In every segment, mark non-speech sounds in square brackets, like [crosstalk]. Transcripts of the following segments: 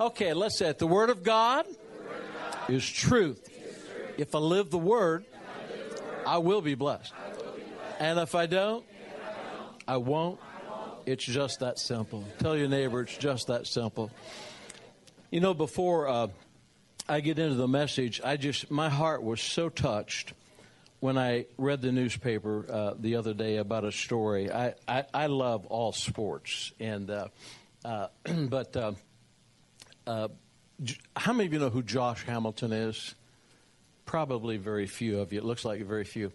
Okay, let's say it. The Word of God, is truth. If I live the Word, I will be blessed. And if I don't, I won't. It's just that simple. Tell your neighbor it's just that simple. You know, before uh, I get into the message, I just my heart was so touched when I read the newspaper uh, the other day about a story. I, I, I love all sports, and uh, uh [clears throat] but uh, how many of you know who Josh Hamilton is? Probably very few of you. It looks like very few.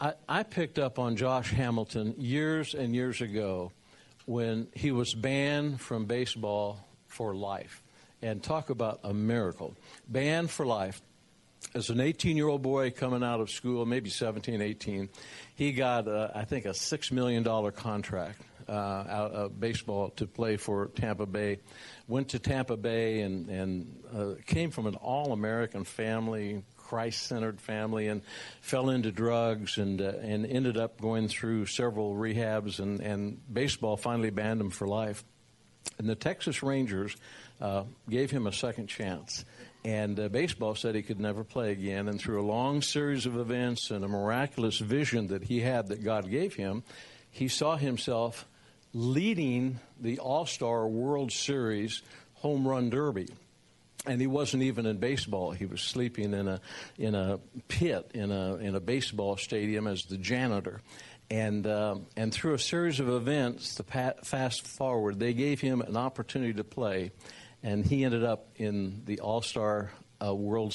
I, I picked up on Josh Hamilton years and years ago when he was banned from baseball for life. And talk about a miracle. Banned for life. As an 18 year old boy coming out of school, maybe 17, 18, he got, uh, I think, a $6 million contract uh, out of baseball to play for Tampa Bay. Went to Tampa Bay and, and uh, came from an all American family, Christ centered family and fell into drugs and uh, and ended up going through several rehabs and, and baseball finally banned him for life. And the Texas Rangers uh, gave him a second chance. And uh, baseball said he could never play again. And through a long series of events and a miraculous vision that he had that God gave him, he saw himself leading the All Star World Series Home Run Derby and he wasn't even in baseball. He was sleeping in a in a pit in a in a baseball stadium as the janitor. And uh, and through a series of events, the fast forward, they gave him an opportunity to play, and he ended up in the All Star uh, World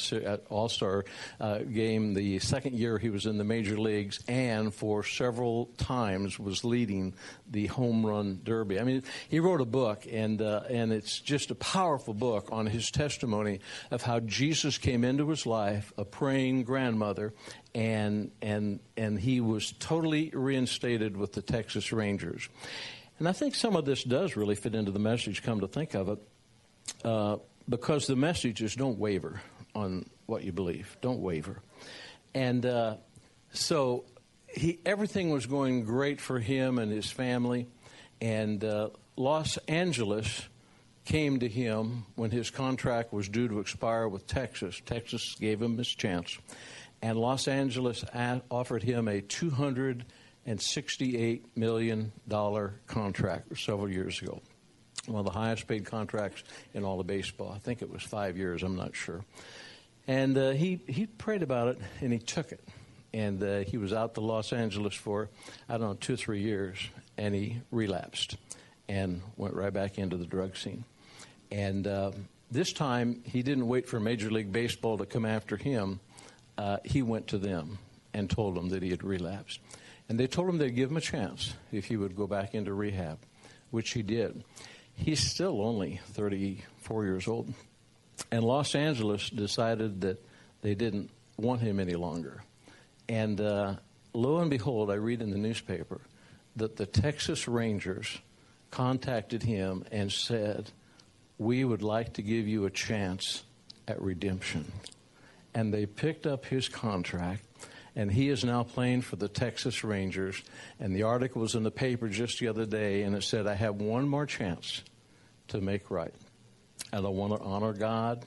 All Star uh, game the second year he was in the major leagues, and for several times was leading the home run derby. I mean, he wrote a book, and uh, and it's just a powerful book on his testimony of how Jesus came into his life, a praying grandmother, and and and he was totally reinstated with the Texas Rangers. And I think some of this does really fit into the message. Come to think of it. Uh, because the message is don't waver on what you believe. Don't waver. And uh, so he, everything was going great for him and his family. And uh, Los Angeles came to him when his contract was due to expire with Texas. Texas gave him his chance. And Los Angeles offered him a $268 million contract several years ago one of the highest paid contracts in all of baseball. I think it was five years, I'm not sure. And uh, he, he prayed about it and he took it. And uh, he was out to Los Angeles for, I don't know, two or three years. And he relapsed and went right back into the drug scene. And uh, this time, he didn't wait for Major League Baseball to come after him. Uh, he went to them and told them that he had relapsed. And they told him they'd give him a chance if he would go back into rehab, which he did he's still only 34 years old. And Los Angeles decided that they didn't want him any longer. And uh, lo and behold, I read in the newspaper that the Texas Rangers contacted him and said, We would like to give you a chance at redemption. And they picked up his contract and he is now playing for the Texas Rangers. And the article was in the paper just the other day, and it said, I have one more chance to make right. And I want to honor God.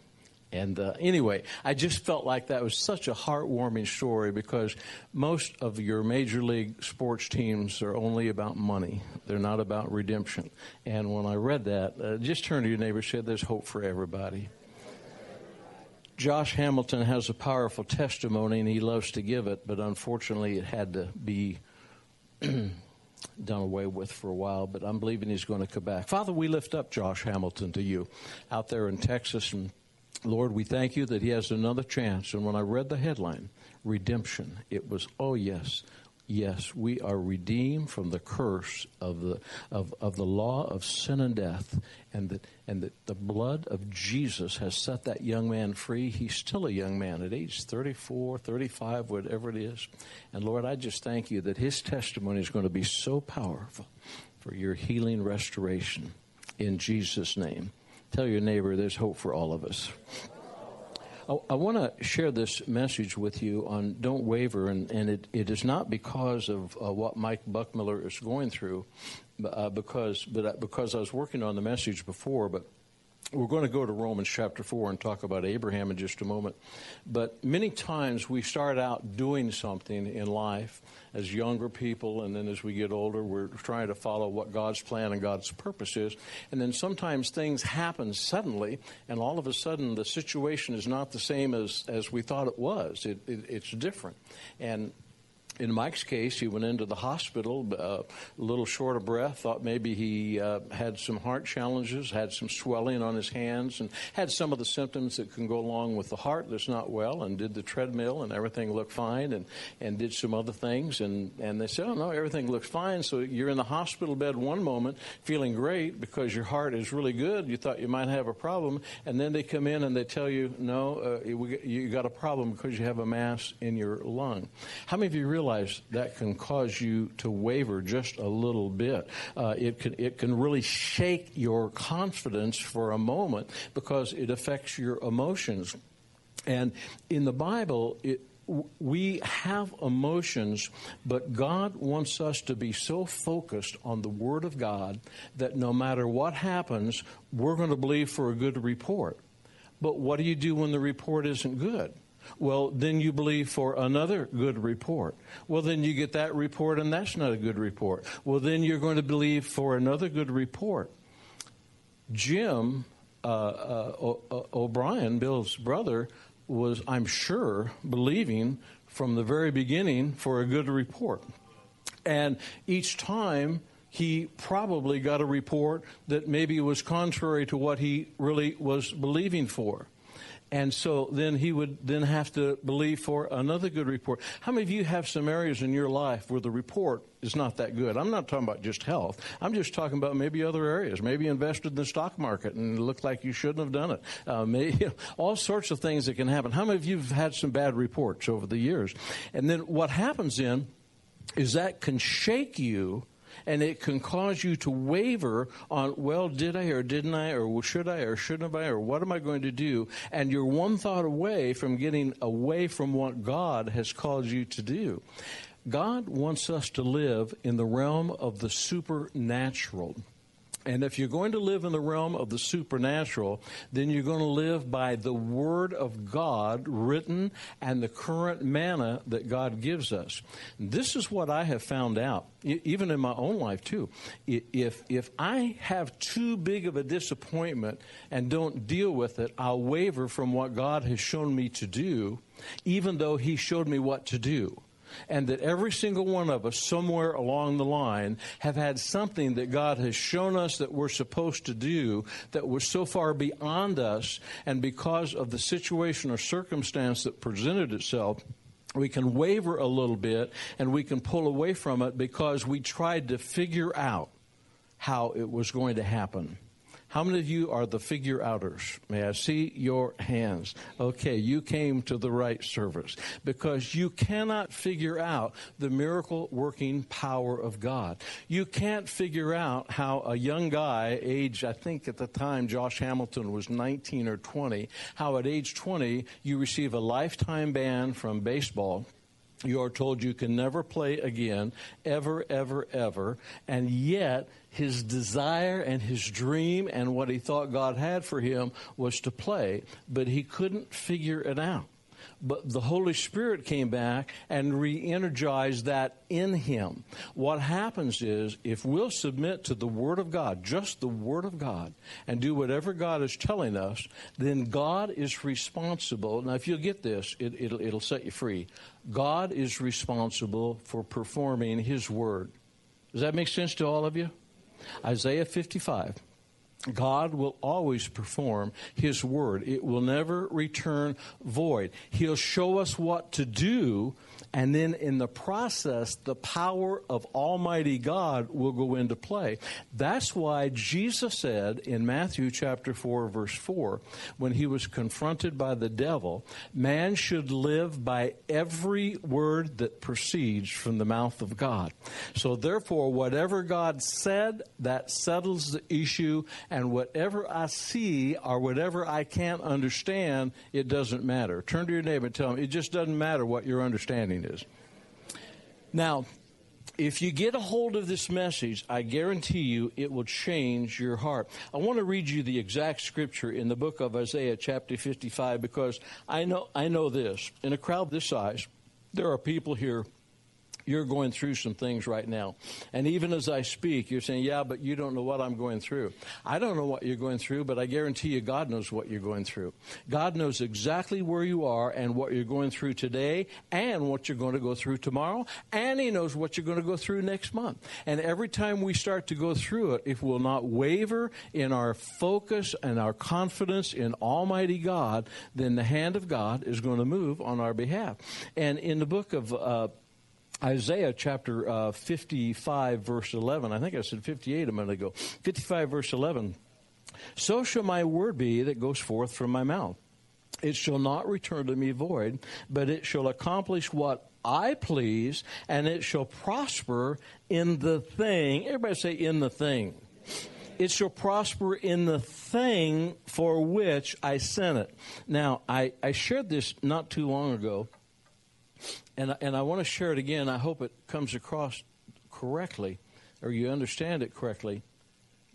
And uh, anyway, I just felt like that was such a heartwarming story because most of your major league sports teams are only about money. They're not about redemption. And when I read that, uh, just turn to your neighbor and say, There's hope for everybody. Josh Hamilton has a powerful testimony and he loves to give it, but unfortunately it had to be [clears throat] done away with for a while, but I'm believing he's going to come back. Father, we lift up Josh Hamilton to you out there in Texas. And Lord, we thank you that he has another chance. And when I read the headline, redemption, it was, oh, yes, yes, we are redeemed from the curse of the, of, of the law of sin and death, and that, and that the blood of Jesus has set that young man free. He's still a young man at age 34, 35, whatever it is. And Lord, I just thank you that his testimony is going to be so powerful for your healing restoration in Jesus' name. Tell your neighbor there's hope for all of us. I, I want to share this message with you on don't waver, and, and it, it is not because of uh, what Mike Buckmiller is going through, uh, because but uh, because I was working on the message before, but we're going to go to Romans chapter 4 and talk about Abraham in just a moment. But many times we start out doing something in life as younger people, and then as we get older, we're trying to follow what God's plan and God's purpose is. And then sometimes things happen suddenly, and all of a sudden the situation is not the same as, as we thought it was. It, it, it's different. And in Mike's case, he went into the hospital uh, a little short of breath, thought maybe he uh, had some heart challenges, had some swelling on his hands, and had some of the symptoms that can go along with the heart that's not well, and did the treadmill, and everything looked fine, and, and did some other things. And, and they said, oh, no, everything looks fine. So you're in the hospital bed one moment feeling great because your heart is really good. You thought you might have a problem. And then they come in and they tell you, no, uh, you got a problem because you have a mass in your lung. How many of you realize realize that can cause you to waver just a little bit. Uh, it can it can really shake your confidence for a moment because it affects your emotions. And in the Bible, it, we have emotions, but God wants us to be so focused on the Word of God that no matter what happens, we're going to believe for a good report. But what do you do when the report isn't good? Well, then you believe for another good report. Well, then you get that report, and that's not a good report. Well, then you're going to believe for another good report. Jim uh, uh, o- O'Brien, Bill's brother, was, I'm sure, believing from the very beginning for a good report. And each time, he probably got a report that maybe was contrary to what he really was believing for. And so then he would then have to believe for another good report. How many of you have some areas in your life where the report is not that good? I'm not talking about just health. I'm just talking about maybe other areas. Maybe invested in the stock market and it looked like you shouldn't have done it. Uh, maybe, you [laughs] know, all sorts of things that can happen. How many of you have had some bad reports over the years? And then what happens then is that can shake you and it can cause you to waver on, well, did I or didn't I, or should I or shouldn't I, or what am I going to do? And you're one thought away from getting away from what God has called you to do. God wants us to live in the realm of the supernatural. And if you're going to live in the realm of the supernatural, then you're going to live by the Word of God written and the current manna that God gives us. This is what I have found out, even in my own life too. If, if I have too big of a disappointment and don't deal with it, I'll waver from what God has shown me to do, even though He showed me what to do and that every single one of us, somewhere along the line, have had something that God has shown us that we're supposed to do that was so far beyond us, and because of the situation or circumstance that presented itself, we can waver a little bit and we can pull away from it because we tried to figure out how it was going to happen. How many of you are the figure outers? May I see your hands? Okay, you came to the right service because you cannot figure out the miracle working power of God. You can't figure out how a young guy, age, I think at the time Josh Hamilton was 19 or 20, how at age 20 you receive a lifetime ban from baseball you are told you can never play again, ever, ever, ever. And yet, his desire and his dream and what he thought God had for him was to play, but he couldn't figure it out. But the Holy Spirit came back and re energized that in him. What happens is, if we'll submit to the Word of God, just the Word of God, and do whatever God is telling us, then God is responsible. Now, if you'll get this, it, it'll, it'll set you free. God is responsible for performing His Word. Does that make sense to all of you? Isaiah 55. God will always perform His word. It will never return void. He'll show us what to do and then in the process, the power of Almighty God will go into play. That's why Jesus said in Matthew chapter 4, verse 4, when he was confronted by the devil, man should live by every word that proceeds from the mouth of God. So therefore, whatever God said, that settles the issue, and whatever I see or whatever I can't understand, it doesn't matter. Turn to your neighbor and tell him, it just doesn't matter what you're understanding is. Now, if you get a hold of this message, I guarantee you it will change your heart. I want to read you the exact scripture in the book of Isaiah, chapter 55, because I know, I know this. In a crowd this size, there are people here you're going through some things right now. And even as I speak, you're saying, Yeah, but you don't know what I'm going through. I don't know what you're going through, but I guarantee you God knows what you're going through. God knows exactly where you are and what you're going through today and what you're going to go through tomorrow. And He knows what you're going to go through next month. And every time we start to go through it, if we'll not waver in our focus and our confidence in Almighty God, then the hand of God is going to move on our behalf. And in the book of uh, Isaiah chapter uh, 55, verse 11. I think I said 58 a minute ago. 55, verse 11. So shall my word be that goes forth from my mouth. It shall not return to me void, but it shall accomplish what I please, and it shall prosper in the thing. Everybody say, in the thing. It shall prosper in the thing for which I sent it. Now, I, I shared this not too long ago and and I want to share it again. I hope it comes across correctly, or you understand it correctly.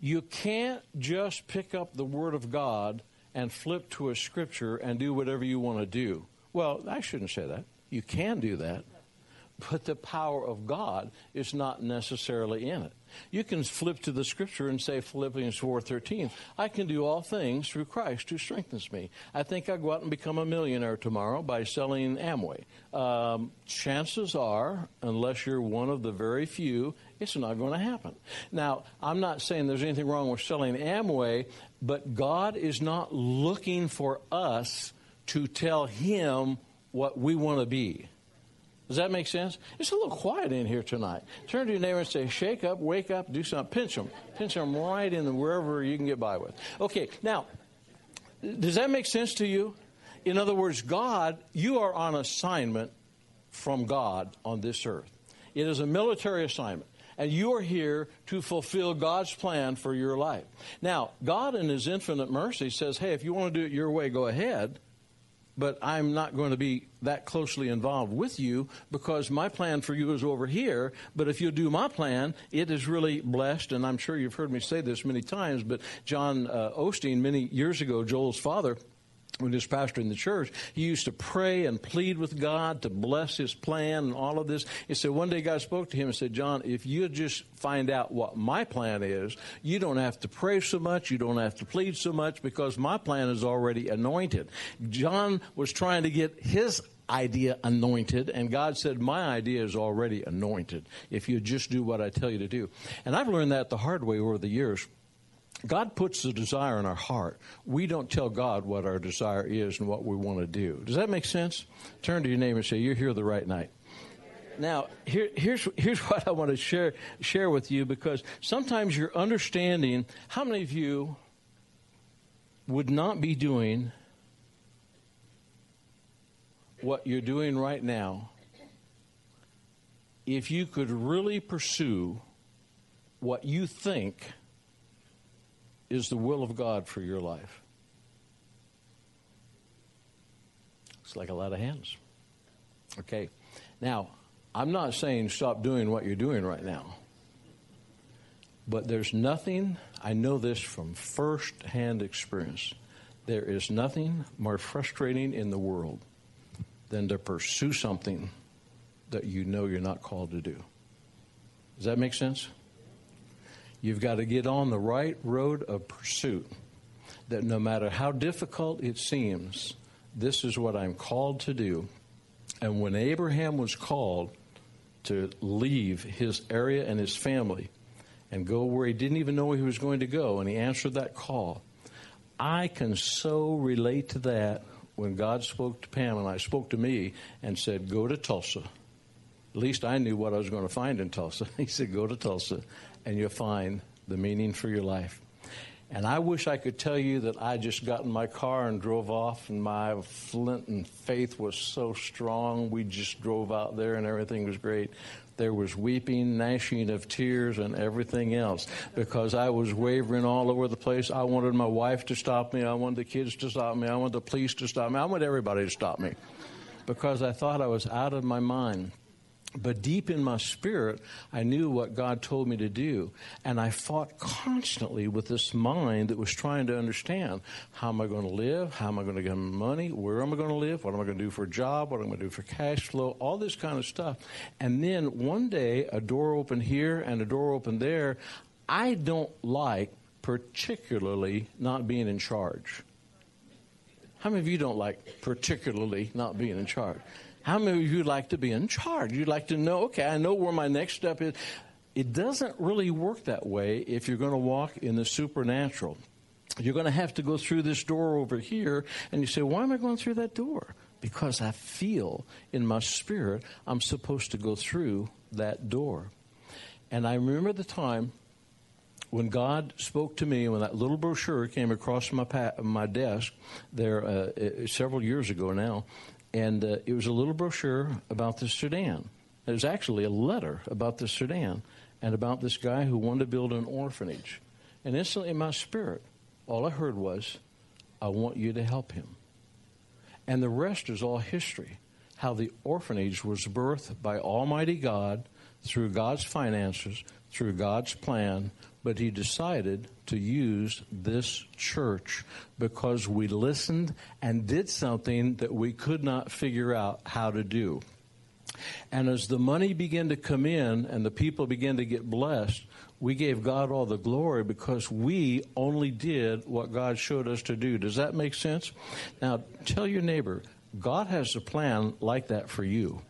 You can't just pick up the Word of God and flip to a scripture and do whatever you want to do. Well, I shouldn't say that. You can do that, but the power of God is not necessarily in it. You can flip to the scripture and say Philippians 4:13, I can do all things through Christ who strengthens me. I think I'll go out and become a millionaire tomorrow by selling Amway. Um, chances are, unless you're one of the very few, it's not going to happen. Now, I'm not saying there's anything wrong with selling Amway, but God is not looking for us to tell him what we want to be. Does that make sense? It's a little quiet in here tonight. Turn to your neighbor and say, shake up, wake up, do something. Pinch them. Pinch them right in the wherever you can get by with. Okay, now, does that make sense to you? In other words, God, you are on assignment from God on this earth. It is a military assignment. And you are here to fulfill God's plan for your life. Now, God, in His infinite mercy, says, hey, if you want to do it your way, go ahead but I'm not going to be that closely involved with you because my plan for you is over here. But if you do my plan, it is really blessed. And I'm sure you've heard me say this many times, but John uh, Osteen, many years ago, Joel's father, when he was pastor in the church, he used to pray and plead with God to bless his plan and all of this. He said one day God spoke to him and said, John, if you just find out what my plan is, you don't have to pray so much, you don't have to plead so much because my plan is already anointed. John was trying to get his idea anointed, and God said, My idea is already anointed if you just do what I tell you to do. And I've learned that the hard way over the years. God puts the desire in our heart. We don't tell God what our desire is and what we want to do. Does that make sense? Turn to your neighbor and say, You're here the right night. Now, here, here's, here's [laughs] what I want to share, share with you because sometimes you're understanding how many of you would not be doing what you're doing right now if you could really pursue what you think is the will of God for your life? It's like a lot of hands. Okay. Now, I'm not saying stop doing what you're doing right now. But there's nothing, I know this from first hand experience, there is nothing more frustrating in the world than to pursue something that you know you're not called to do. Does that make sense? You've got to get on the right road of pursuit. That no matter how difficult it seems, this is what I'm called to do. And when Abraham was called to leave his area and his family and go where he didn't even know he was going to go, and he answered that call, I can so relate to that when God spoke to Pam and I spoke to me and said, Go to Tulsa. At least I knew what I was going to find in Tulsa. [laughs] He said, Go to Tulsa and you'll find the meaning for your life. And I wish I could tell you that I just got in my car and drove off, and my flint and faith was so strong. We just drove out there, and everything was great. There was weeping, gnashing of tears, and everything else because I was wavering all over the place. I wanted my wife to stop me. I wanted the kids to stop me. I wanted the police to stop me. I wanted everybody to stop me because I thought I was out of my mind. But deep in my spirit, I knew what God told me to do. And I fought constantly with this mind that was trying to understand how am I going to live? How am I going to get money? Where am I going to live? What am I going to do for a job? What am I going to do for cash flow? All this kind of stuff. And then one day, a door opened here and a door opened there. I don't like particularly not being in charge. How many of you don't like particularly not being in charge? How many of you like to be in charge? You'd like to know, okay, I know where my next step is. It doesn't really work that way if you're going to walk in the supernatural. You're going to have to go through this door over here, and you say, Why am I going through that door? Because I feel in my spirit I'm supposed to go through that door. And I remember the time when God spoke to me, when that little brochure came across my pa- my desk there uh, several years ago now, and uh, it was a little brochure about the Sudan. It was actually a letter about the Sudan and about this guy who wanted to build an orphanage. And instantly in my spirit, all I heard was, I want you to help him. And the rest is all history. How the orphanage was birthed by Almighty God through God's finances, through God's plan, but he decided to use this church because we listened and did something that we could not figure out how to do. And as the money began to come in and the people began to get blessed, we gave God all the glory because we only did what God showed us to do. Does that make sense? Now, tell your neighbor, God has a plan like that for you.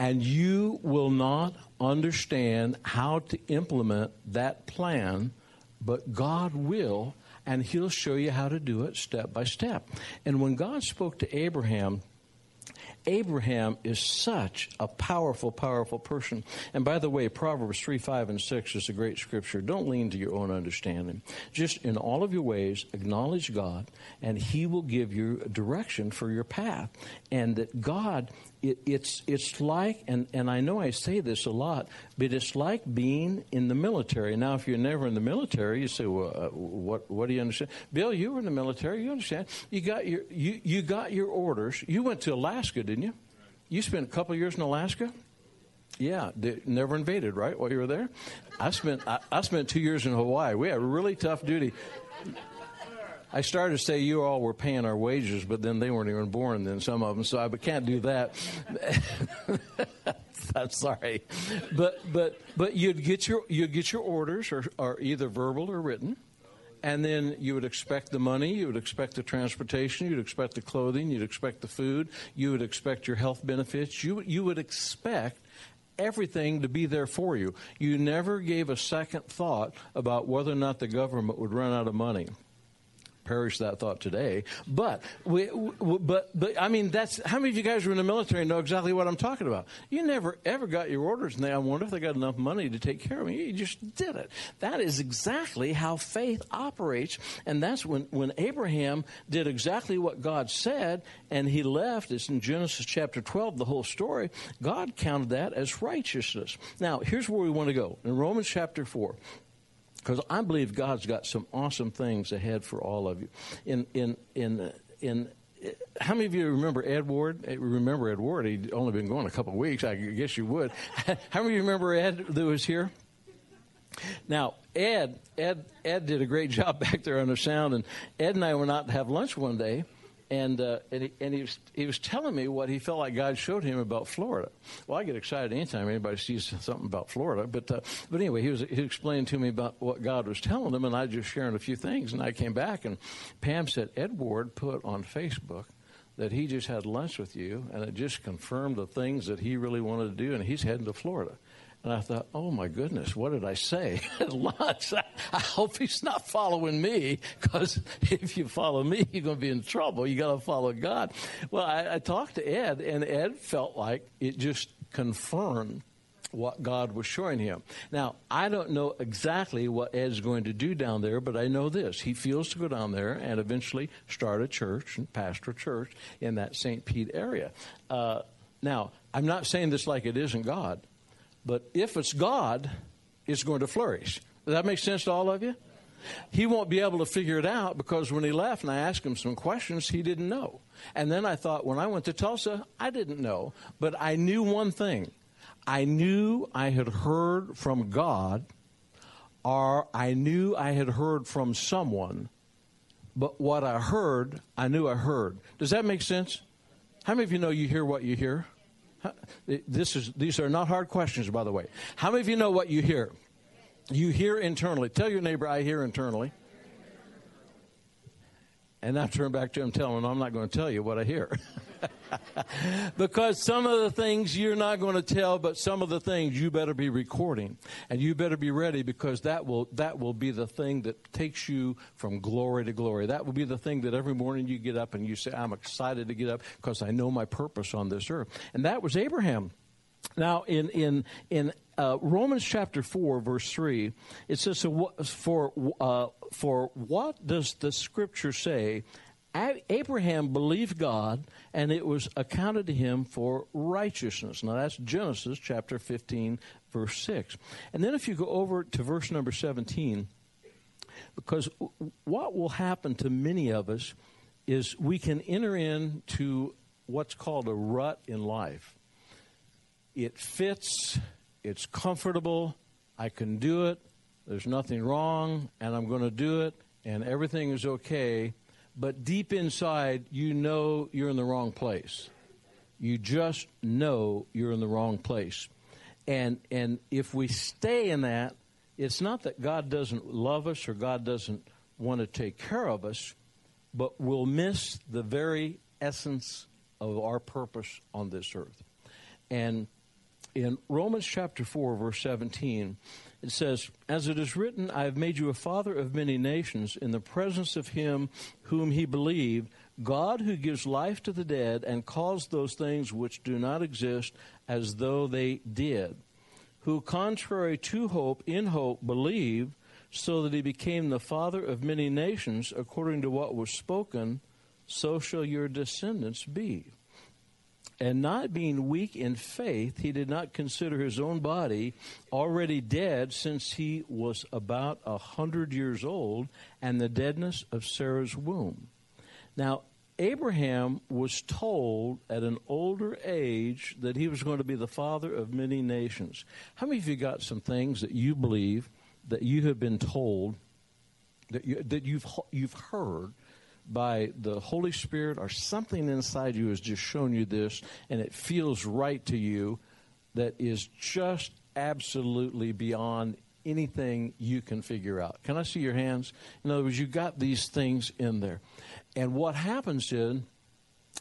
And you will not understand how to implement that plan, but God will, and He'll show you how to do it step by step. And when God spoke to Abraham, Abraham is such a powerful, powerful person. And by the way, Proverbs 3, 5, and 6 is a great scripture. Don't lean to your own understanding. Just in all of your ways, acknowledge God, and He will give you direction for your path. And that God it, it's it's like, and, and I know I say this a lot, but it's like being in the military. Now, if you're never in the military, you say, "Well, uh, what what do you understand?" Bill, you were in the military. You understand? You got your you you got your orders. You went to Alaska, didn't you? You spent a couple years in Alaska. Yeah, never invaded, right? While you were there, I spent I, I spent two years in Hawaii. We had really tough duty. I started to say you all were paying our wages, but then they weren't even born. Then some of them, so I can't do that. [laughs] I'm sorry, but but but you'd get your you'd get your orders, or, or either verbal or written, and then you would expect the money, you would expect the transportation, you'd expect the clothing, you'd expect the food, you would expect your health benefits, you you would expect everything to be there for you. You never gave a second thought about whether or not the government would run out of money perish that thought today. But we, but but I mean, that's how many of you guys were in the military know exactly what I'm talking about. You never ever got your orders, and I wonder if they got enough money to take care of me. You just did it. That is exactly how faith operates, and that's when when Abraham did exactly what God said, and he left. It's in Genesis chapter 12, the whole story. God counted that as righteousness. Now, here's where we want to go in Romans chapter 4 because I believe God's got some awesome things ahead for all of you. In in in in how many of you remember Ed Ward? Eh, remember Ed Ward? He'd only been going a couple of weeks. I guess you would. [laughs] how many of you remember Ed that was here? Now, Ed, Ed, Ed did a great job [laughs] back there on the sound, and Ed and I went out to have lunch one day, and uh, and, he, and he was he was telling me what he felt like God showed him about Florida. Well, I get excited anytime anybody sees something about Florida, but uh, but anyway, he was he explained to me about what God was telling him, and I just sharing a few things, and I came back, and Pam said Ed Ward put on Facebook that he just had lunch with you, and it just confirmed the things that he really wanted to do, and he's heading to Florida. And I thought, oh my goodness, what did I say [laughs] lunch? I, I hope he's not following me because if you follow me, you're going to be in trouble. You got to follow God. Well, I, I talked to Ed, and Ed felt like it just confirmed what God was showing him. Now, I don't know exactly what Ed's going to do down there, but I know this. He feels to go down there and eventually start a church and pastor a church in that St. Pete area. Uh, now, I'm not saying this like it isn't God. But if it's God, it's going to flourish. Does that make sense to all of you? He won't be able to figure it out because when he left and I asked him some questions, he didn't know. And then I thought, when I went to Tulsa, I didn't know. But I knew one thing I knew I had heard from God, or I knew I had heard from someone. But what I heard, I knew I heard. Does that make sense? How many of you know you hear what you hear? This is, these are not hard questions, by the way. How many of you know what you hear? You hear internally. Tell your neighbor, I hear internally. And I turn back to him, tell him, I'm not going to tell you what I hear. [laughs] [laughs] because some of the things you're not going to tell, but some of the things you better be recording, and you better be ready because that will that will be the thing that takes you from glory to glory. That will be the thing that every morning you get up and you say, "I'm excited to get up because I know my purpose on this earth." And that was Abraham. Now, in in in uh, Romans chapter four, verse three, it says, "So for uh, for what does the Scripture say?" Abraham believed God, and it was accounted to him for righteousness. Now that's Genesis chapter 15, verse 6. And then if you go over to verse number 17, because what will happen to many of us is we can enter into what's called a rut in life. It fits, it's comfortable, I can do it, there's nothing wrong, and I'm going to do it, and everything is okay but deep inside, you know you're in the wrong place. You just know you're in the wrong place. And, and if we stay in that, it's not that God doesn't love us or God doesn't want to take care of us, but we'll miss the very essence of our purpose on this earth. And in Romans chapter 4, verse 17, it says, As it is written, I have made you a father of many nations in the presence of him whom he believed, God who gives life to the dead and calls those things which do not exist as though they did, who, contrary to hope, in hope, believed, so that he became the father of many nations, according to what was spoken, so shall your descendants be. And not being weak in faith, he did not consider his own body already dead since he was about a hundred years old and the deadness of Sarah's womb. Now, Abraham was told at an older age that he was going to be the father of many nations. How many of you got some things that you believe that you have been told that, you, that you've, you've heard by the Holy Spirit or something inside you has just shown you this and it feels right to you that is just absolutely beyond anything you can figure out. Can I see your hands? In other words, you got these things in there. And what happens then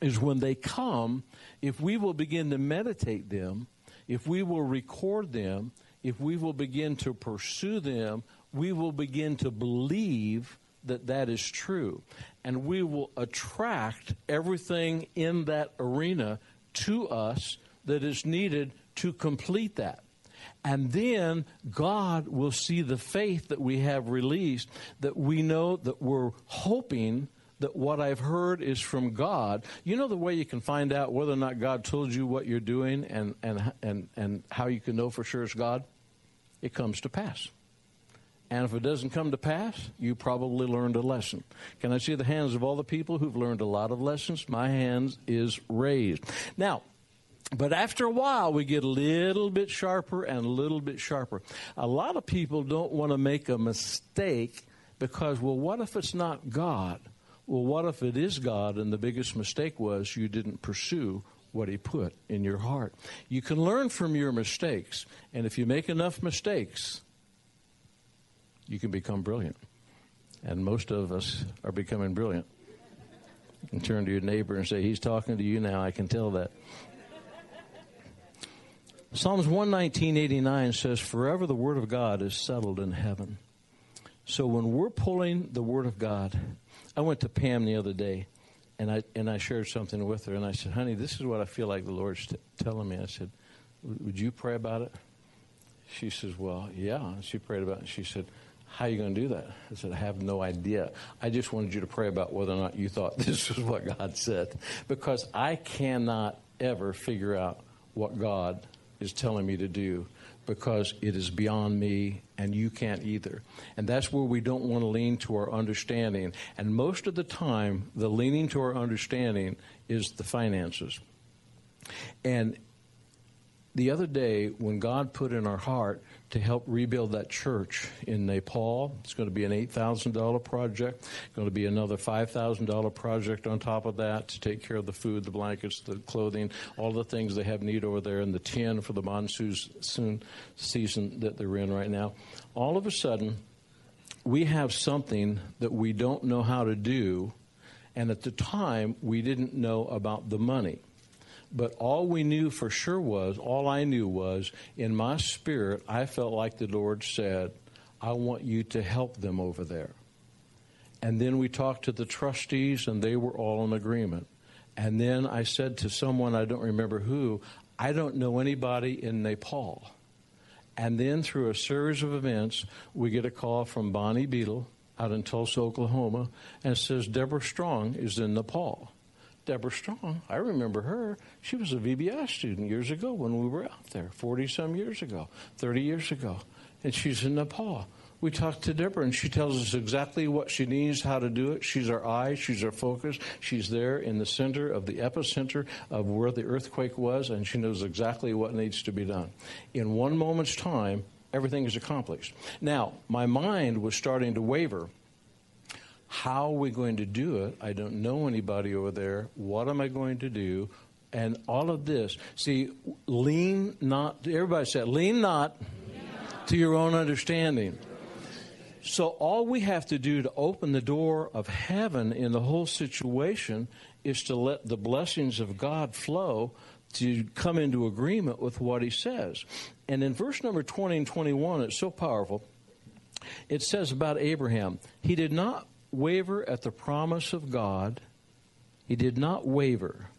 is when they come, if we will begin to meditate them, if we will record them, if we will begin to pursue them, we will begin to believe that that is true. And we will attract everything in that arena to us that is needed to complete that. And then God will see the faith that we have released, that we know that we're hoping that what I've heard is from God. You know the way you can find out whether or not God told you what you're doing and, and, and, and how you can know for sure it's God? It comes to pass. And if it doesn't come to pass, you probably learned a lesson. Can I see the hands of all the people who've learned a lot of lessons? My hands is raised. Now, but after a while, we get a little bit sharper and a little bit sharper. A lot of people don't want to make a mistake because, well, what if it's not God? Well, what if it is God and the biggest mistake was you didn't pursue what He put in your heart? You can learn from your mistakes, and if you make enough mistakes, you can become brilliant. And most of us are becoming brilliant. And turn to your neighbor and say, He's talking to you now. I can tell that. Psalms 119.89 says, Forever the word of God is settled in heaven. So when we're pulling the word of God, I went to Pam the other day and I, and I shared something with her and I said, honey, this is what I feel like the Lord's t- telling me. I said, would you pray about it? She says, well, yeah. She prayed about it. She said, how are you going to do that? I said, I have no idea. I just wanted you to pray about whether or not you thought [laughs] this was what God said. Because I cannot ever figure out what God is telling me to do. because it is beyond me and you can't either. And that's where we don't want to lean to our understanding. And most of the time, the leaning to our understanding is the finances. And the other day, when God put in our heart to help rebuild that church in Nepal, it's going to be an $8,000 project, it's going to be another $5,000 project on top of that to take care of the food, the blankets, the clothing, all the things they have need over there, and the tin for the monsoon season that they're in right now. All of a sudden, we have something that we don't know how to do, and at the time, we didn't know about the money. But all we knew for sure was, all I knew was, in my spirit, I felt like the Lord said, I want you to help them over there. And then we talked to the trustees, and they were all in agreement. And then I said to someone, I don't remember who, I don't know anybody in Nepal. And then through a series of events, we get a call from Bonnie Beadle out in Tulsa, Oklahoma, and says Deborah Strong is in Nepal. Deborah Strong. I remember her. She was a VBI student years ago when we were out there, 40 some years ago, 30 years ago. And she's in Nepal. We talked to Deborah, and she tells us exactly what she needs, how to do it. She's our eye, she's our focus. She's there in the center of the epicenter of where the earthquake was, and she knows exactly what needs to be done. In one moment's time, everything is accomplished. Now, my mind was starting to waver how are we going to do it? I don't know anybody over there. What am I going to do? And all of this. See, lean not, everybody said, lean not, to your own understanding. So, all we have to do to open the door of heaven in the whole situation is to let the blessings of God flow to come into agreement with what he says. And in verse number 20 and 21, it's so powerful. It says about Abraham, he did not waver at the promise of God. He did not waver.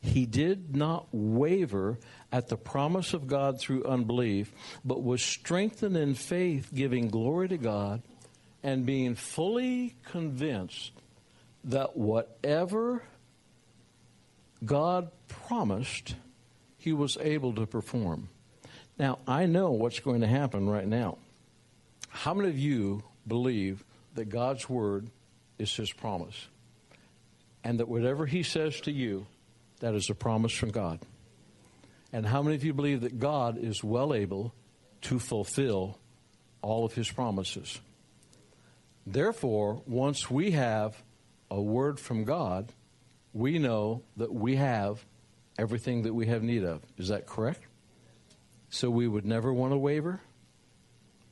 He did not waver at the promise of God through unbelief, but was strengthened in faith, giving glory to God, and being fully convinced that whatever God promised, he was able to perform. Now, I know what's going to happen right now. How many of you believe that God's word is his promise. And that whatever he says to you, that is a promise from God. And how many of you believe that God is well able to fulfill all of his promises? Therefore, once we have a word from God, we know that we have everything that we have need of. Is that correct? So we would never want to waver?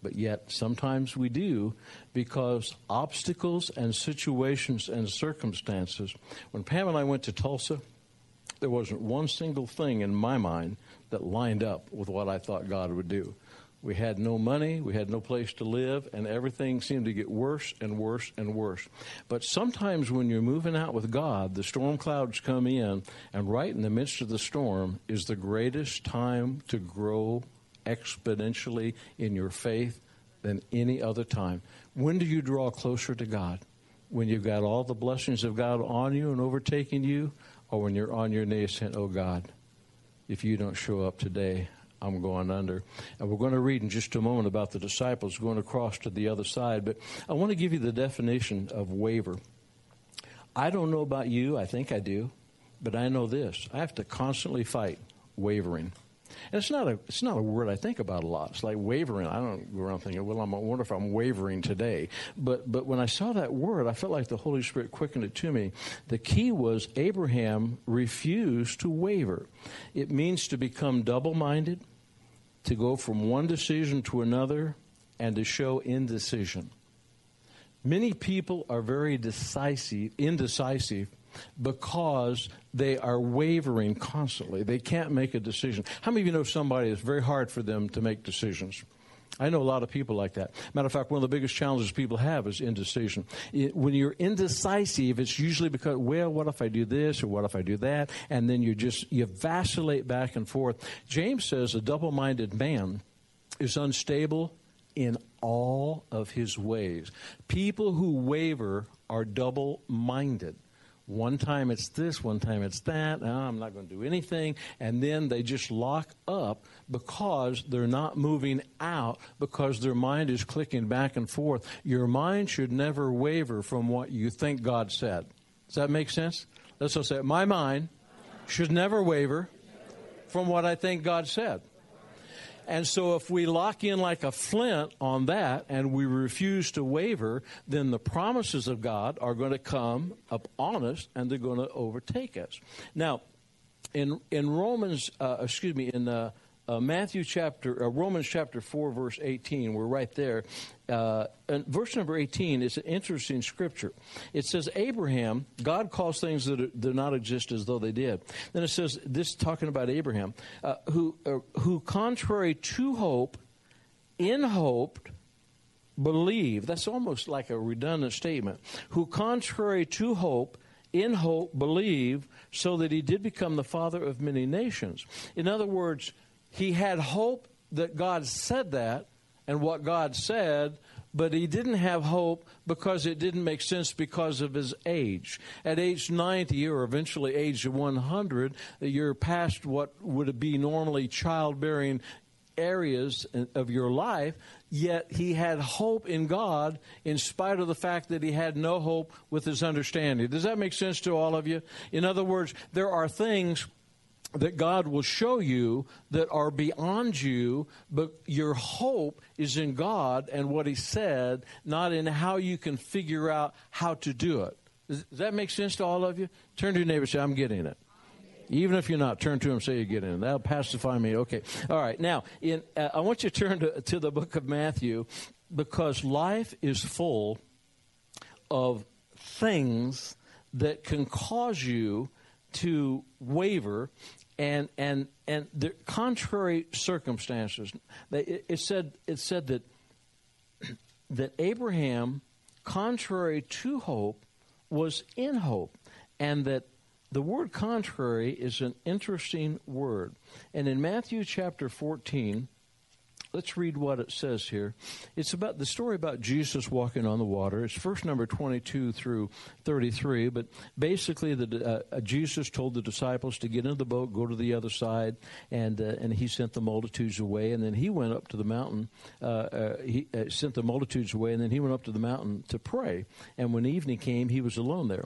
But yet sometimes we do because obstacles and situations and circumstances. When Pam and I went to Tulsa, there wasn't one single thing in my mind that lined up with what I thought God would do. We had no money, we had no place to live, and everything seemed to get worse and worse and worse. But sometimes when you're moving out with God, the storm clouds come in, and right in the midst of the storm is the greatest time to grow exponentially in your faith than any other time. When do you draw closer to God? When you've got all the blessings of God on you and overtaking you, or when you're on your knees saying, Oh God, if you don't show up today, I'm going under. And we're going to read in just a moment about the disciples going across to the other side, but I want to give you the definition of waver. I don't know about you, I think I do, but I know this. I have to constantly fight wavering. And it's not a it's not a word I think about a lot. It's like wavering. I don't go around thinking, well, I'm, I wonder if I'm wavering today. But but when I saw that word, I felt like the Holy Spirit quickened it to me. The key was Abraham refused to waver. It means to become double-minded, to go from one decision to another, and to show indecision. Many people are very decisive, indecisive because they are wavering constantly. They can't make a decision. How many of you know somebody it's very hard for them to make decisions? I know a lot of people like that. Matter of fact, one of the biggest challenges people have is indecision. It, when you're indecisive, it's usually because, well, what if I do this or what if I do that? And then you just, you vacillate back and forth. James says a double minded man is unstable in all of his ways. People who waver are double minded. One time it's this, one time it's that. No, I'm not going to do anything. And then they just lock up because they're not moving out because their mind is clicking back and forth. Your mind should never waver from what you think God said. Does that make sense? Let's just say, my mind should never waver from what I think God said. And so if we lock in like a flint on that and we refuse to waver, then the promises of God are going to come up on us and they're going to overtake us. Now, in in Romans, uh, excuse me, in uh, uh, Matthew chapter, uh, Romans chapter 4, verse 18. We're right there. Uh, verse number 18 is an interesting scripture. It says, Abraham, God calls things that do not exist as though they did. Then it says, this talking about Abraham, uh, who, uh, who contrary to hope, in hope, believe. That's almost like a redundant statement. Who contrary to hope, in hope, believe, so that he did become the father of many nations. In other words, he had hope that God said that and what God said, but he didn't have hope because it didn't make sense because of his age. At age 90 or eventually age 100, you're past what would be normally childbearing areas of your life, yet he had hope in God in spite of the fact that he had no hope with his understanding. Does that make sense to all of you? In other words, there are things that God will show you that are beyond you, but your hope is in God and what He said, not in how you can figure out how to do it. Does, that make sense to all of you? Turn to your neighbor and say, I'm getting it. Even if you're not, turn to him and say you're getting it. That'll pacify me. Okay. All right. Now, in, uh, I want you to turn to, to the book of Matthew because life is full of things that can cause you to waver and and and the contrary circumstances. It, it said it said that [clears throat] that Abraham, contrary to hope, was in hope, and that the word contrary is an interesting word. And in Matthew chapter 14, Let's read what it says here. It's about the story about Jesus walking on the water. It's verse number 22 through 33. But basically, the, uh, Jesus told the disciples to get into the boat, go to the other side, and uh, and he sent the multitudes away. And then he went up to the mountain. Uh, uh he uh, sent the multitudes away, and then he went up to the mountain to pray. And when evening came, he was alone there.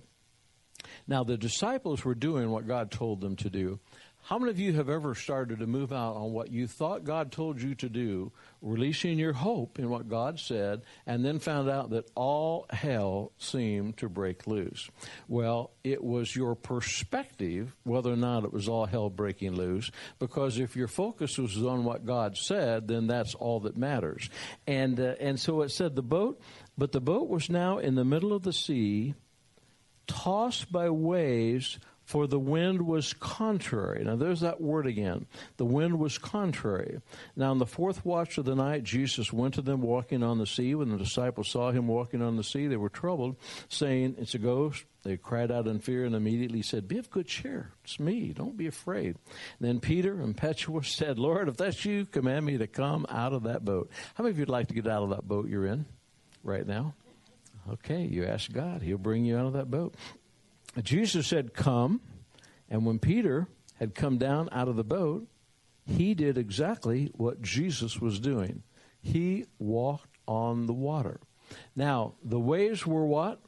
Now the disciples were doing what God told them to do. How many of you have ever started to move out on what you thought God told you to do, releasing your hope in what God said, and then found out that all hell seemed to break loose? Well, it was your perspective whether or not it was all hell breaking loose, because if your focus was on what God said, then that's all that matters. And, uh, and so it said the boat, but the boat was now in the middle of the sea, tossed by waves for the wind was contrary. Now, there's that word again. The wind was contrary. Now, in the fourth watch of the night, Jesus went to them walking on the sea. When the disciples saw him walking on the sea, they were troubled, saying, It's a ghost. They cried out in fear and immediately said, Be of good cheer. It's me. Don't be afraid. And then Peter, impetuous, [laughs] said, Lord, if that's you, command me to come out of that boat. How many of you would like to get out of that boat you're in right now? Okay, you ask God. He'll bring you out of that boat. Jesus said, Come. And when Peter had come down out of the boat, he did exactly what Jesus was doing. He walked on the water. Now, the waves were what?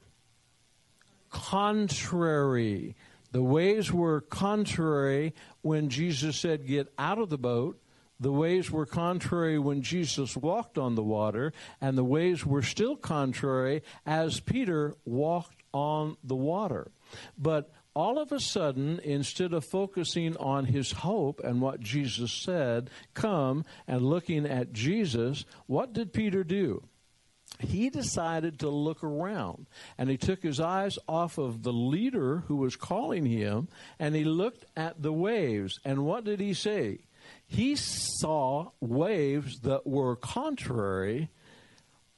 Contrary. The waves were contrary when Jesus said, Get out of the boat. The waves were contrary when Jesus walked on the water, and the waves were still contrary as Peter walked on the water. But all of a sudden, instead of focusing on his hope and what Jesus said, come and looking at Jesus, what did Peter do? He decided to look around and he took his eyes off of the leader who was calling him and he looked at the waves. And what did he say? He saw waves that were contrary,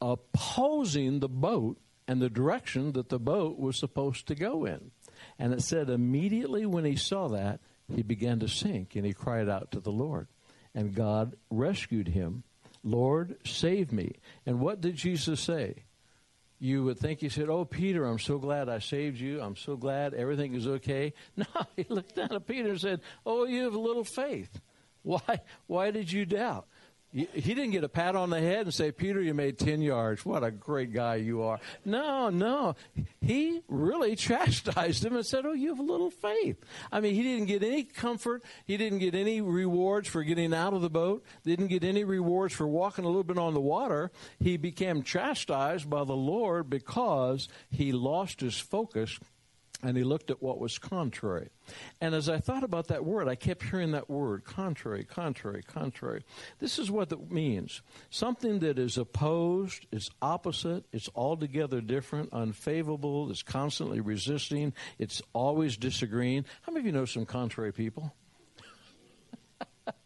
opposing the boat and the direction that the boat was supposed to go in. And it said, immediately when he saw that, he began to sink and he cried out to the Lord. And God rescued him. Lord, save me. And what did Jesus say? you would think he said, Oh, Peter, I'm so glad I saved you. I'm so glad everything is okay. [laughs] No, he looked down at Peter and said, Oh, you have little faith. Why, why did you doubt? He didn't get a pat on the head and say, Peter, you made 10 yards. What a great guy you are. No, no. He really chastised him and said, Oh, you have a little faith. I mean, he didn't get any comfort. He didn't get any rewards for getting out of the boat, didn't get any rewards for walking a little bit on the water. He became chastised by the Lord because he lost his focus and he looked at what was contrary. And as I thought about that word, I kept hearing that word contrary, contrary, contrary. This is what it means something that is opposed, is opposite, it's altogether different, unfavorable, it's constantly resisting, it's always disagreeing. How many of you know some contrary people?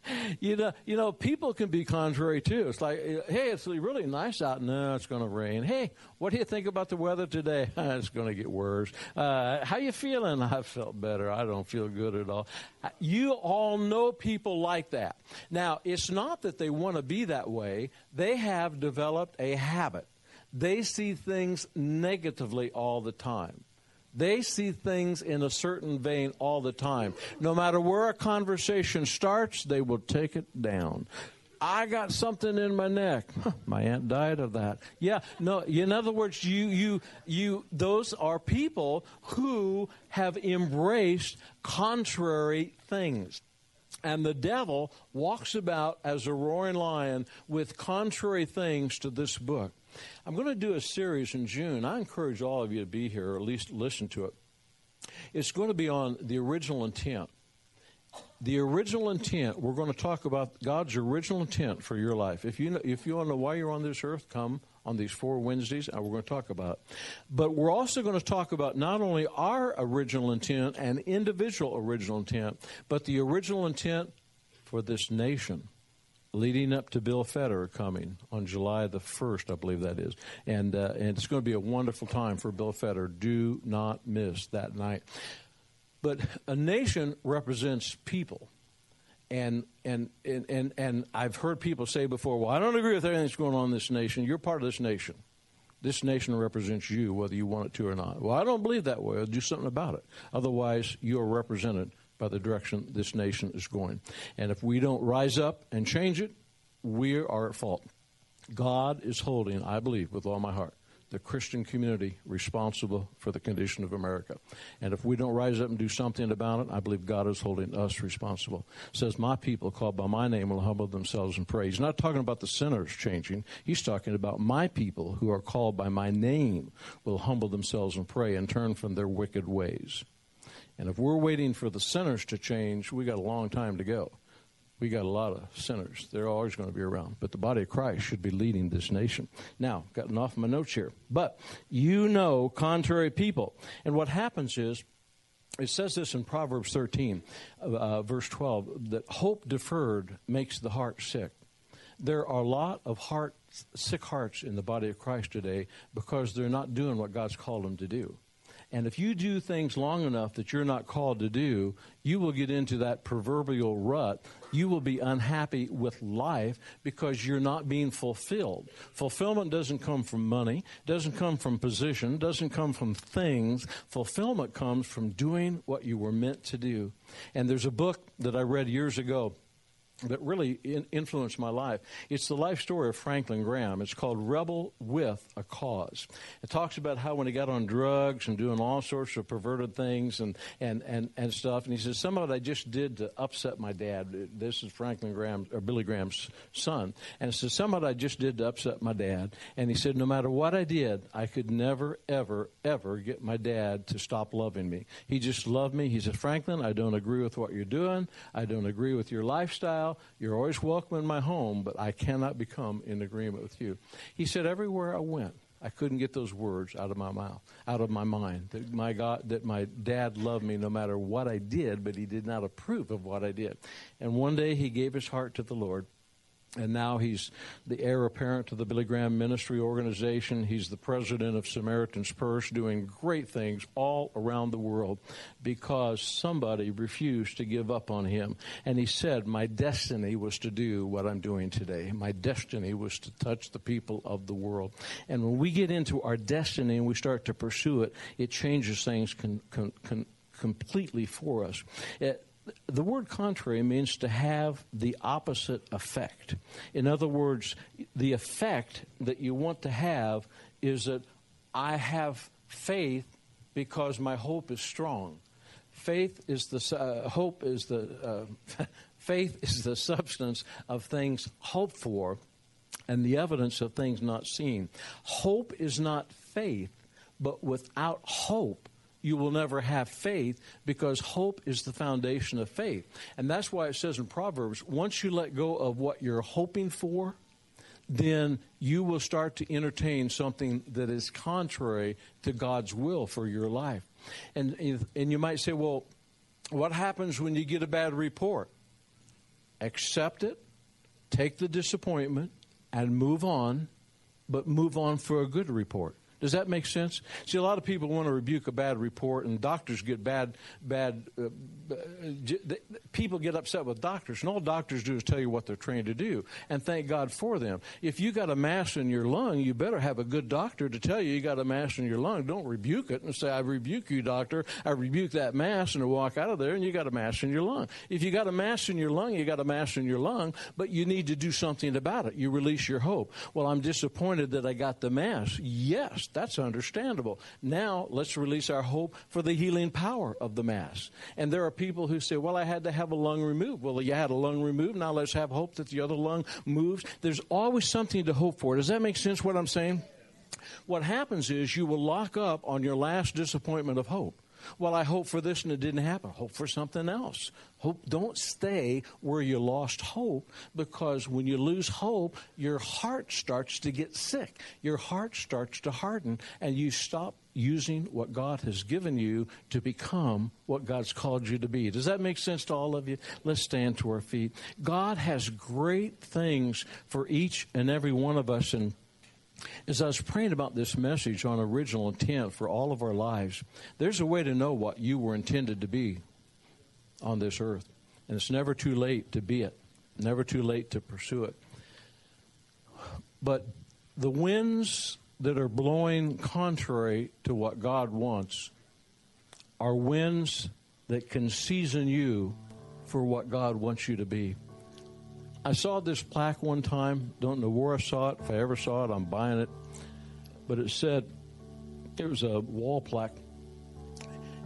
[laughs] you know, you know, people can be contrary too. It's like, hey, it's really nice out. No, it's going to rain. Hey, what do you think about the weather today? [laughs] it's going to get worse. Uh, how you feeling? [laughs] I felt better. I don't feel good at all. You all know people like that. Now, it's not that they want to be that way. They have developed a habit. They see things negatively all the time. They see things in a certain vein all the time. No matter where a conversation starts, they will take it down. I got something in my neck. [laughs] my aunt died of that. Yeah, no, in other words, you you you those are people who have embraced contrary things. And the devil walks about as a roaring lion with contrary things to this book. I'm going to do a series in June. I encourage all of you to be here or at least listen to it. It's going to be on the original intent. The original intent, we're going to talk about God's original intent for your life. If you, know, if you want to know why you're on this earth, come on these four Wednesdays, and we're going to talk about it. But we're also going to talk about not only our original intent and individual original intent, but the original intent for this nation leading up to Bill Federer coming on July the 1st, I believe that is. And, uh, and it's going to be a wonderful time for Bill Federer. Do not miss that night. But a nation represents people. And, and, and, and, and I've heard people say before, well, I don't agree with everything that's going on in this nation. You're part of this nation. This nation represents you, whether you want it to or not. Well, I don't believe that way. I'll do something about it. Otherwise, you are represented by the direction this nation is going. And if we don't rise up and change it, we are at fault. God is holding, I believe, with all my heart, the Christian community responsible for the condition of America. And if we don't rise up and do something about it, I believe God is holding us responsible. It says, My people called by my name will humble themselves and pray. He's not talking about the sinners changing. He's talking about my people who are called by my name will humble themselves and pray and turn from their wicked ways. And if we're waiting for the sinners to change, we got a long time to go. We got a lot of sinners. They're always going to be around. But the body of Christ should be leading this nation. Now, gotten off my notes here. But you know contrary people. And what happens is, it says this in Proverbs 13, uh, verse 12, that hope deferred makes the heart sick. There are a lot of heart, sick hearts in the body of Christ today because they're not doing what God's called them to do. And if you do things long enough that you're not called to do, you will get into that proverbial rut. You will be unhappy with life because you're not being fulfilled. Fulfillment doesn't come from money, doesn't come from position, doesn't come from things. Fulfillment comes from doing what you were meant to do. And there's a book that I read years ago that really in, influenced my life. It's the life story of Franklin Graham. It's called Rebel with a Cause. It talks about how when he got on drugs and doing all sorts of perverted things and, and, and, and stuff, and he says, some of it I just did to upset my dad. This is Franklin Graham, or Billy Graham's son. And it says, some of it I just did to upset my dad. And he said, no matter what I did, I could never, ever, ever get my dad to stop loving me. He just loved me. He said, Franklin, I don't agree with what you're doing. I don't agree with your lifestyle. You're always welcome in my home, but I cannot become in agreement with you. He said, Everywhere I went, I couldn't get those words out of my mouth, out of my mind. That my God, that my dad loved me no matter what I did, but he did not approve of what I did. And one day he gave his heart to the Lord. And now he's the heir apparent to the Billy Graham Ministry Organization. He's the president of Samaritan's Purse, doing great things all around the world because somebody refused to give up on him. And he said, My destiny was to do what I'm doing today. My destiny was to touch the people of the world. And when we get into our destiny and we start to pursue it, it changes things con- con- con- completely for us. It, the word contrary means to have the opposite effect. In other words, the effect that you want to have is that I have faith because my hope is strong. Faith is the uh, hope is the uh, [laughs] faith is the substance of things hoped for and the evidence of things not seen. Hope is not faith, but without hope you will never have faith because hope is the foundation of faith. And that's why it says in Proverbs once you let go of what you're hoping for, then you will start to entertain something that is contrary to God's will for your life. And, and you might say, well, what happens when you get a bad report? Accept it, take the disappointment, and move on, but move on for a good report. Does that make sense? See, a lot of people want to rebuke a bad report, and doctors get bad, bad. Uh, people get upset with doctors, and all doctors do is tell you what they're trained to do, and thank God for them. If you got a mass in your lung, you better have a good doctor to tell you you got a mass in your lung. Don't rebuke it and say, "I rebuke you, doctor. I rebuke that mass," and walk out of there, and you got a mass in your lung. If you got a mass in your lung, you got a mass in your lung, but you need to do something about it. You release your hope. Well, I'm disappointed that I got the mass. Yes, that's understandable. Now, let's release our hope for the healing power of the Mass. And there are people who say, well, I had to have a lung removed. Well, you had a lung removed. Now let's have hope that the other lung moves. There's always something to hope for. Does that make sense what I'm saying? What happens is you will lock up on your last disappointment of hope. Well, I hope for this and it didn't happen. Hope for something else. Hope don't stay where you lost hope because when you lose hope, your heart starts to get sick. Your heart starts to harden and you stop using what God has given you to become what God's called you to be. Does that make sense to all of you? Let's stand to our feet. God has great things for each and every one of us and as I was praying about this message on original intent for all of our lives, there's a way to know what you were intended to be on this earth. And it's never too late to be it, never too late to pursue it. But the winds that are blowing contrary to what God wants are winds that can season you for what God wants you to be. I saw this plaque one time. Don't know where I saw it. If I ever saw it, I'm buying it. But it said, it was a wall plaque.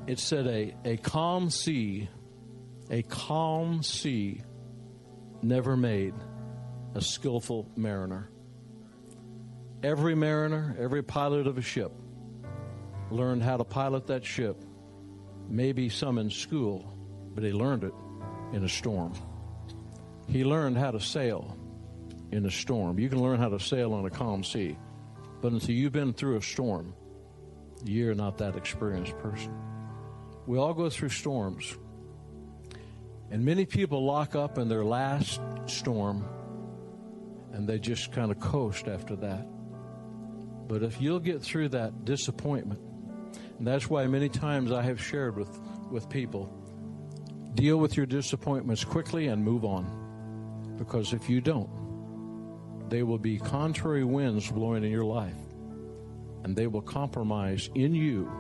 It said, a, a calm sea, a calm sea never made a skillful mariner. Every mariner, every pilot of a ship learned how to pilot that ship. Maybe some in school, but he learned it in a storm. He learned how to sail in a storm. You can learn how to sail on a calm sea, but until you've been through a storm, you're not that experienced person. We all go through storms. And many people lock up in their last storm and they just kind of coast after that. But if you'll get through that disappointment, and that's why many times I have shared with, with people deal with your disappointments quickly and move on. Because if you don't, they will be contrary winds blowing in your life, and they will compromise in you.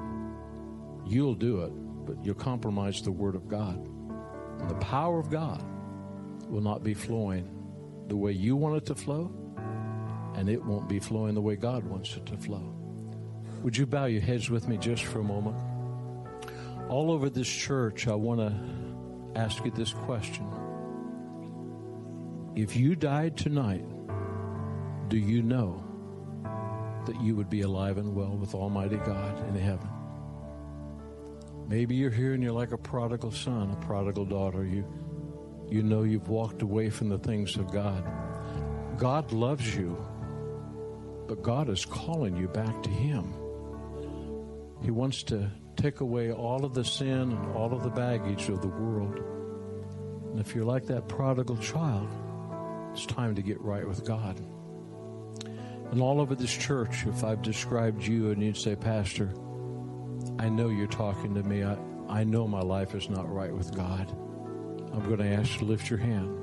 You'll do it, but you'll compromise the Word of God. And the power of God will not be flowing the way you want it to flow, and it won't be flowing the way God wants it to flow. Would you bow your heads with me just for a moment? All over this church, I want to ask you this question. If you died tonight, do you know that you would be alive and well with Almighty God in heaven? Maybe you're here and you're like a prodigal son, a prodigal daughter. You, you know you've walked away from the things of God. God loves you, but God is calling you back to Him. He wants to take away all of the sin and all of the baggage of the world. And if you're like that prodigal child, It's time to get right with God. And all over this church, if I've described you and you'd say, Pastor, I know you're talking to me. I, I know my life is not right with God. I'm going to ask you to lift your hand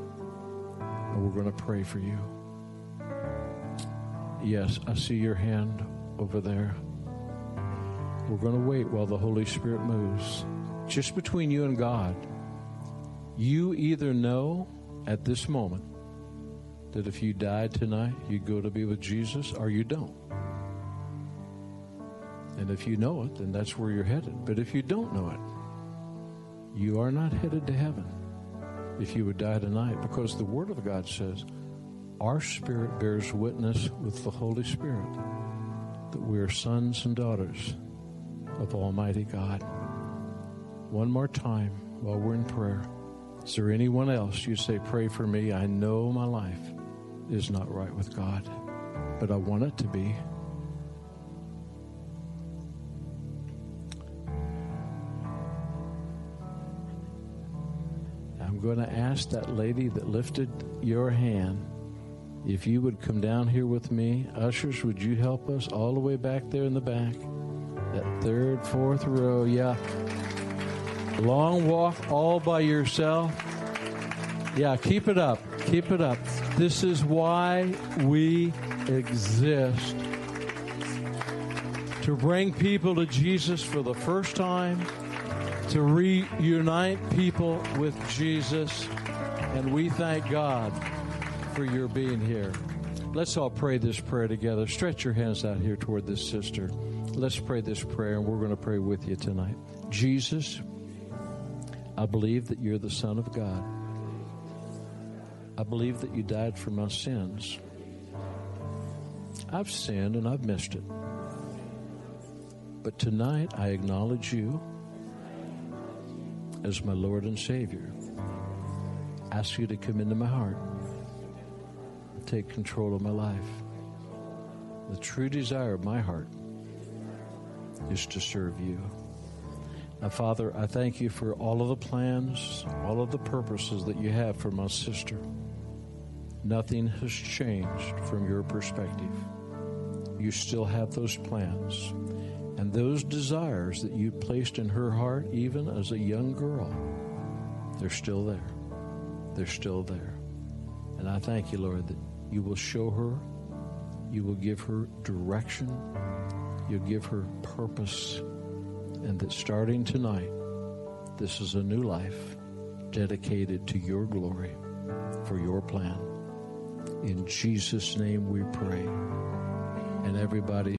and we're going to pray for you. Yes, I see your hand over there. We're going to wait while the Holy Spirit moves. Just between you and God, you either know at this moment that if you died tonight, you'd go to be with Jesus, or you don't. And if you know it, then that's where you're headed. But if you don't know it, you are not headed to heaven if you would die tonight, because the Word of God says our spirit bears witness with the Holy Spirit that we are sons and daughters of Almighty God. One more time while we're in prayer. Is there anyone else you say, Pray for me? I know my life is not right with God, but I want it to be. I'm going to ask that lady that lifted your hand if you would come down here with me. Ushers, would you help us all the way back there in the back? That third, fourth row. Yeah. Long walk all by yourself. Yeah, keep it up. Keep it up. This is why we exist to bring people to Jesus for the first time, to reunite people with Jesus, and we thank God for your being here. Let's all pray this prayer together. Stretch your hands out here toward this sister. Let's pray this prayer, and we're going to pray with you tonight. Jesus, I believe that you're the Son of God. I believe that you died for my sins. I've sinned and I've missed it. But tonight I acknowledge you as my Lord and Savior. Ask you to come into my heart, take control of my life. The true desire of my heart is to serve you. Now, Father, I thank you for all of the plans, all of the purposes that you have for my sister. Nothing has changed from your perspective. You still have those plans. And those desires that you placed in her heart, even as a young girl, they're still there. They're still there. And I thank you, Lord, that you will show her, you will give her direction, you'll give her purpose, and that starting tonight, this is a new life dedicated to your glory for your plan. In Jesus' name we pray. And everybody